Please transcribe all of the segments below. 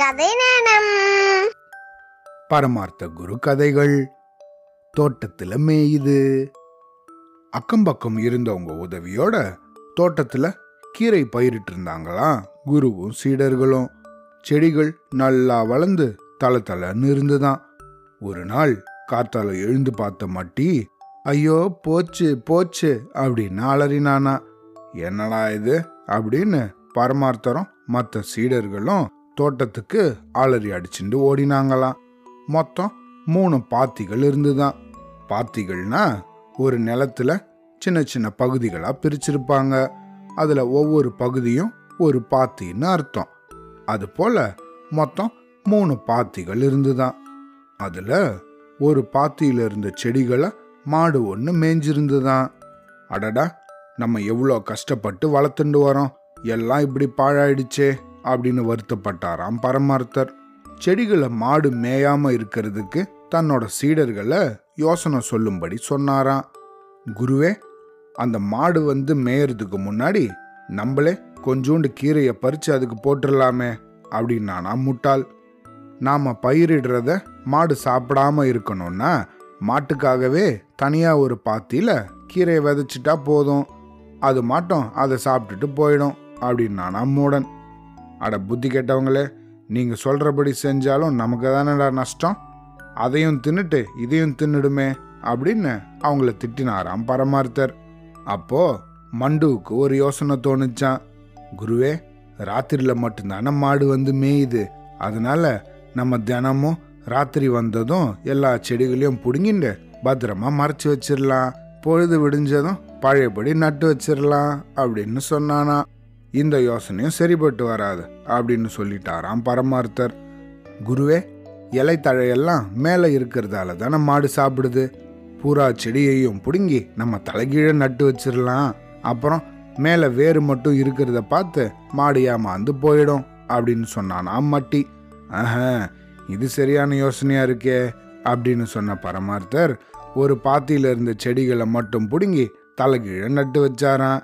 கதை நேரம் பரமார்த்த குரு கதைகள். தோட்டத்துல மேயுது. அக்கம் பக்கம் இருந்தவங்க உதவியோட தோட்டத்துல கீரை பயிரிட்டு இருந்தாங்களாம். குருவும் சீடர்களும். செடிகள் நல்லா வளர்ந்து தலை தலைன்னு இருந்துதான் ஒரு நாள் காத்தால எழுந்து பார்த்த மட்டி ஐயோ போச்சு போச்சு அப்படின்னு அலறினானா. என்னடா இது? அப்படின்னு பரமார்த்தரும் மற்ற சீடர்களும் தோட்டத்துக்கு ஆளறி அடிச்சுட்டு ஓடினாங்களாம். மொத்தம் மூணு பாத்திகள் இருந்துதான். பாத்திகள்னா ஒரு நிலத்துல சின்ன சின்ன பகுதிகளாக பிரிச்சிருப்பாங்க. அதில் ஒவ்வொரு பகுதியும் ஒரு பாத்தின்னு அர்த்தம். அதுபோல் மொத்தம் மூணு பாத்திகள் இருந்துதான். அதில் ஒரு பாத்தியில் இருந்த செடிகளை மாடு ஒன்று மேய்ஞ்சிருந்துதான் அடடா நம்ம எவ்வளோ கஷ்டப்பட்டு வளர்த்துண்டு வரோம். எல்லாம் இப்படி பாழாயிடுச்சே. அப்படின்னு வருத்தப்பட்டாராம் பரமார்த்தர். செடிகளை மாடு மேயாம இருக்கிறதுக்கு தன்னோட சீடர்களை யோசனை சொல்லும்படி சொன்னாராம். குருவே அந்த மாடு வந்து மேயறதுக்கு முன்னாடி நம்மளே கொஞ்சோண்டு கீரையை பறித்து அதுக்கு போட்டுடலாமே அப்படின்னானா முட்டாள். நாம் பயிரிடுறத மாடு சாப்பிடாம இருக்கணும்னா மாட்டுக்காகவே தனியாக ஒரு பாத்தியில் கீரையை விதைச்சிட்டா போதும். அது மாட்டோம் அதை சாப்பிட்டுட்டு போயிடும் அப்படின்னானா மூடன். அட புத்தி கெட்டவங்களே நீங்கள் சொல்கிறபடி செஞ்சாலும் நமக்கு தானடா நஷ்டம்? அதையும் தின்னுட்டு இதையும் தின்னுடுமே அப்படின்னு அவங்கள திட்டினாராம் பரமார்த்தர். அப்போது மண்டுவுக்கு ஒரு யோசனை தோணுச்சான் குருவே ராத்திரியில் மட்டும்தானே மாடு வந்து மேயுது. அதனால நம்ம தினமும் ராத்திரி வந்ததும் எல்லா செடிகளையும் பிடுங்கிண்டு பத்திரமா மறைச்சு வச்சிடலாம் பொழுது விடிஞ்சதும் பழையபடி நட்டு வச்சிடலாம் அப்படின்னு சொன்னானா இந்த யோசனையும் சரிப்பட்டு வராது அப்படின்னு சொல்லிட்டாராம் பரமார்த்தர். குருவே இலை தழையெல்லாம் மேலே இருக்கிறதால தானே மாடு சாப்பிடுது. பூரா செடியையும் பிடுங்கி நம்ம தலைகீழே நட்டு வச்சிடலாம் அப்புறம் மேலே வேறு மட்டும் இருக்கிறத பார்த்து மாடு ஏமாந்து போயிடும் அப்படின்னு சொன்னானா மட்டி. ஆஹ இது சரியான யோசனையா இருக்கே அப்படின்னு சொன்ன பரமார்த்தர் ஒரு பாத்தியில இருந்த செடிகளை மட்டும் பிடுங்கி தலைகீழே நட்டு வச்சாராம்.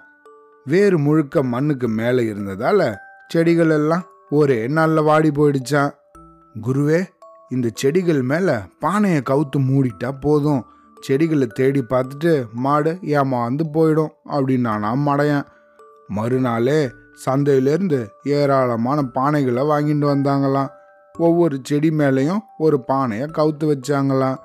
வேறு முழுக்க மண்ணுக்கு மேலே இருந்ததால செடிகள் எல்லாம் ஒரே நாளில் வாடி போயிடுச்சான் குருவே இந்த செடிகள் மேலே பானையை கவுத்து மூடிட்டா போதும். செடிகளை தேடி பார்த்துட்டு மாடு ஏமாந்து போயிடும் அப்படின்னு நான் மடையன். மறுநாளே சந்தையிலேருந்து ஏராளமான பானைகளை வாங்கிட்டு வந்தாங்களாம். ஒவ்வொரு செடி மேலேயும் ஒரு பானையை கவுத்து வச்சாங்களாம்.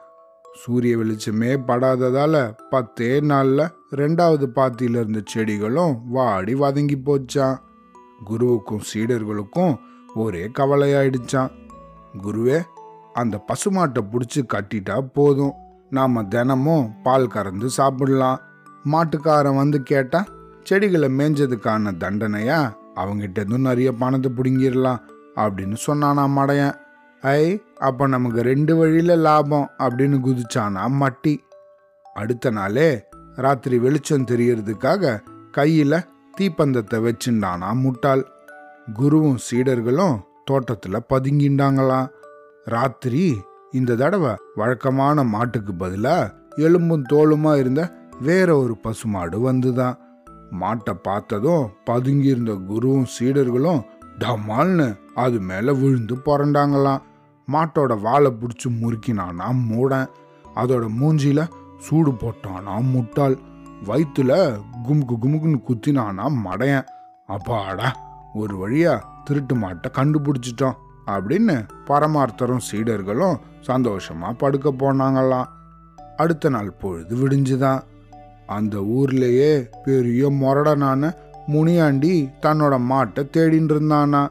சூரிய வெளிச்சமே படாததால் பத்தே நாளில் ரெண்டாவது பாத்தியில் இருந்த செடிகளும் வாடி வதங்கி போச்சான் குருவுக்கும் சீடர்களுக்கும் ஒரே கவலையாயிடுச்சான் குருவே அந்த பசுமாட்டை பிடிச்சி கட்டிட்டா போதும். நாம் தினமும் பால் கறந்து சாப்பிடலாம். மாட்டுக்காரன் வந்து கேட்டா செடிகளை மேய்ஞ்சதுக்கான தண்டனையா? அவங்கிட்ட இருந்தும் நிறைய பணத்தை பிடுங்கிடலாம் அப்படின்னு சொன்னானா மடையன். ஐ அப்போ நமக்கு ரெண்டு வழியில் லாபம் அப்படின்னு குதிச்சானா மட்டி. அடுத்த நாளே ராத்திரி வெளிச்சம் தெரியறதுக்காக கையில தீப்பந்தத்தை வச்சுண்டானா முட்டாள். குருவும் சீடர்களும் தோட்டத்துல பதுங்கிண்டாங்களாம் ராத்திரி இந்த தடவை வழக்கமான மாட்டுக்கு பதிலா எலும்பும் தோலுமா இருந்த வேற ஒரு பசுமாடு வந்துதான் மாட்டை பார்த்ததும் பதுங்கி இருந்த குருவும் சீடர்களும் டமால்னு அது மேல விழுந்து புரண்டாங்களாம். மாட்டோட வாழை பிடிச்சி முறுக்கினானா மூடன். அதோட மூஞ்சியில் சூடு போட்டானா முட்டாள்? வயிற்றுல குமுக்கு குமுக்குன்னு குத்தினானா மடையன். அப்பாடா ஒரு வழியா திருட்டு மாட்டை கண்டுபிடிச்சிட்டோம் அப்படின்னு பரமார்த்தரும் சீடர்களும் சந்தோஷமா படுக்க போனாங்களாம். அடுத்த நாள் பொழுது விடிஞ்சுதான். அந்த ஊர்லேயே பெரிய முரடனான முனியாண்டி தன்னோட மாட்டை தேடின்னு இருந்தானா.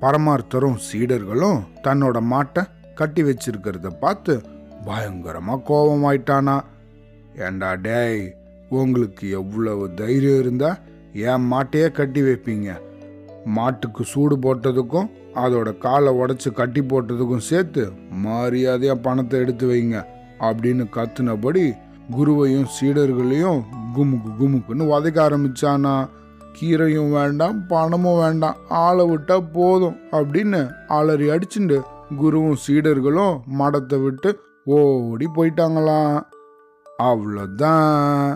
பரமார்த்தரும் சீடர்களும் தன்னோட மாட்டை கட்டி வச்சிருக்கிறத பார்த்து பயங்கரமா கோபம் ஆயிட்டானா ஏண்டா டேய் உங்களுக்கு எவ்வளவு தைரியம் இருந்தால் ஏன் மாட்டையே கட்டி வைப்பீங்க. மாட்டுக்கு சூடு போட்டதுக்கும் அதோட காலை உடச்சி கட்டி போட்டதுக்கும் சேர்த்து மரியாதையாக பணத்தை எடுத்து வைங்க அப்படின்னு கத்துனபடி குருவையும் சீடர்களையும் குமுக்கு குமுக்குன்னு உதைக்க ஆரம்பிச்சானா. கீரையும் வேண்டாம் பணமும் வேண்டாம் ஆளை விட்டா போதும் அப்படின்னு அலறி அடிச்சுண்டு குருவும் சீடர்களும் மடத்தை விட்டு ஓடி போயிட்டாங்களாம். הולדה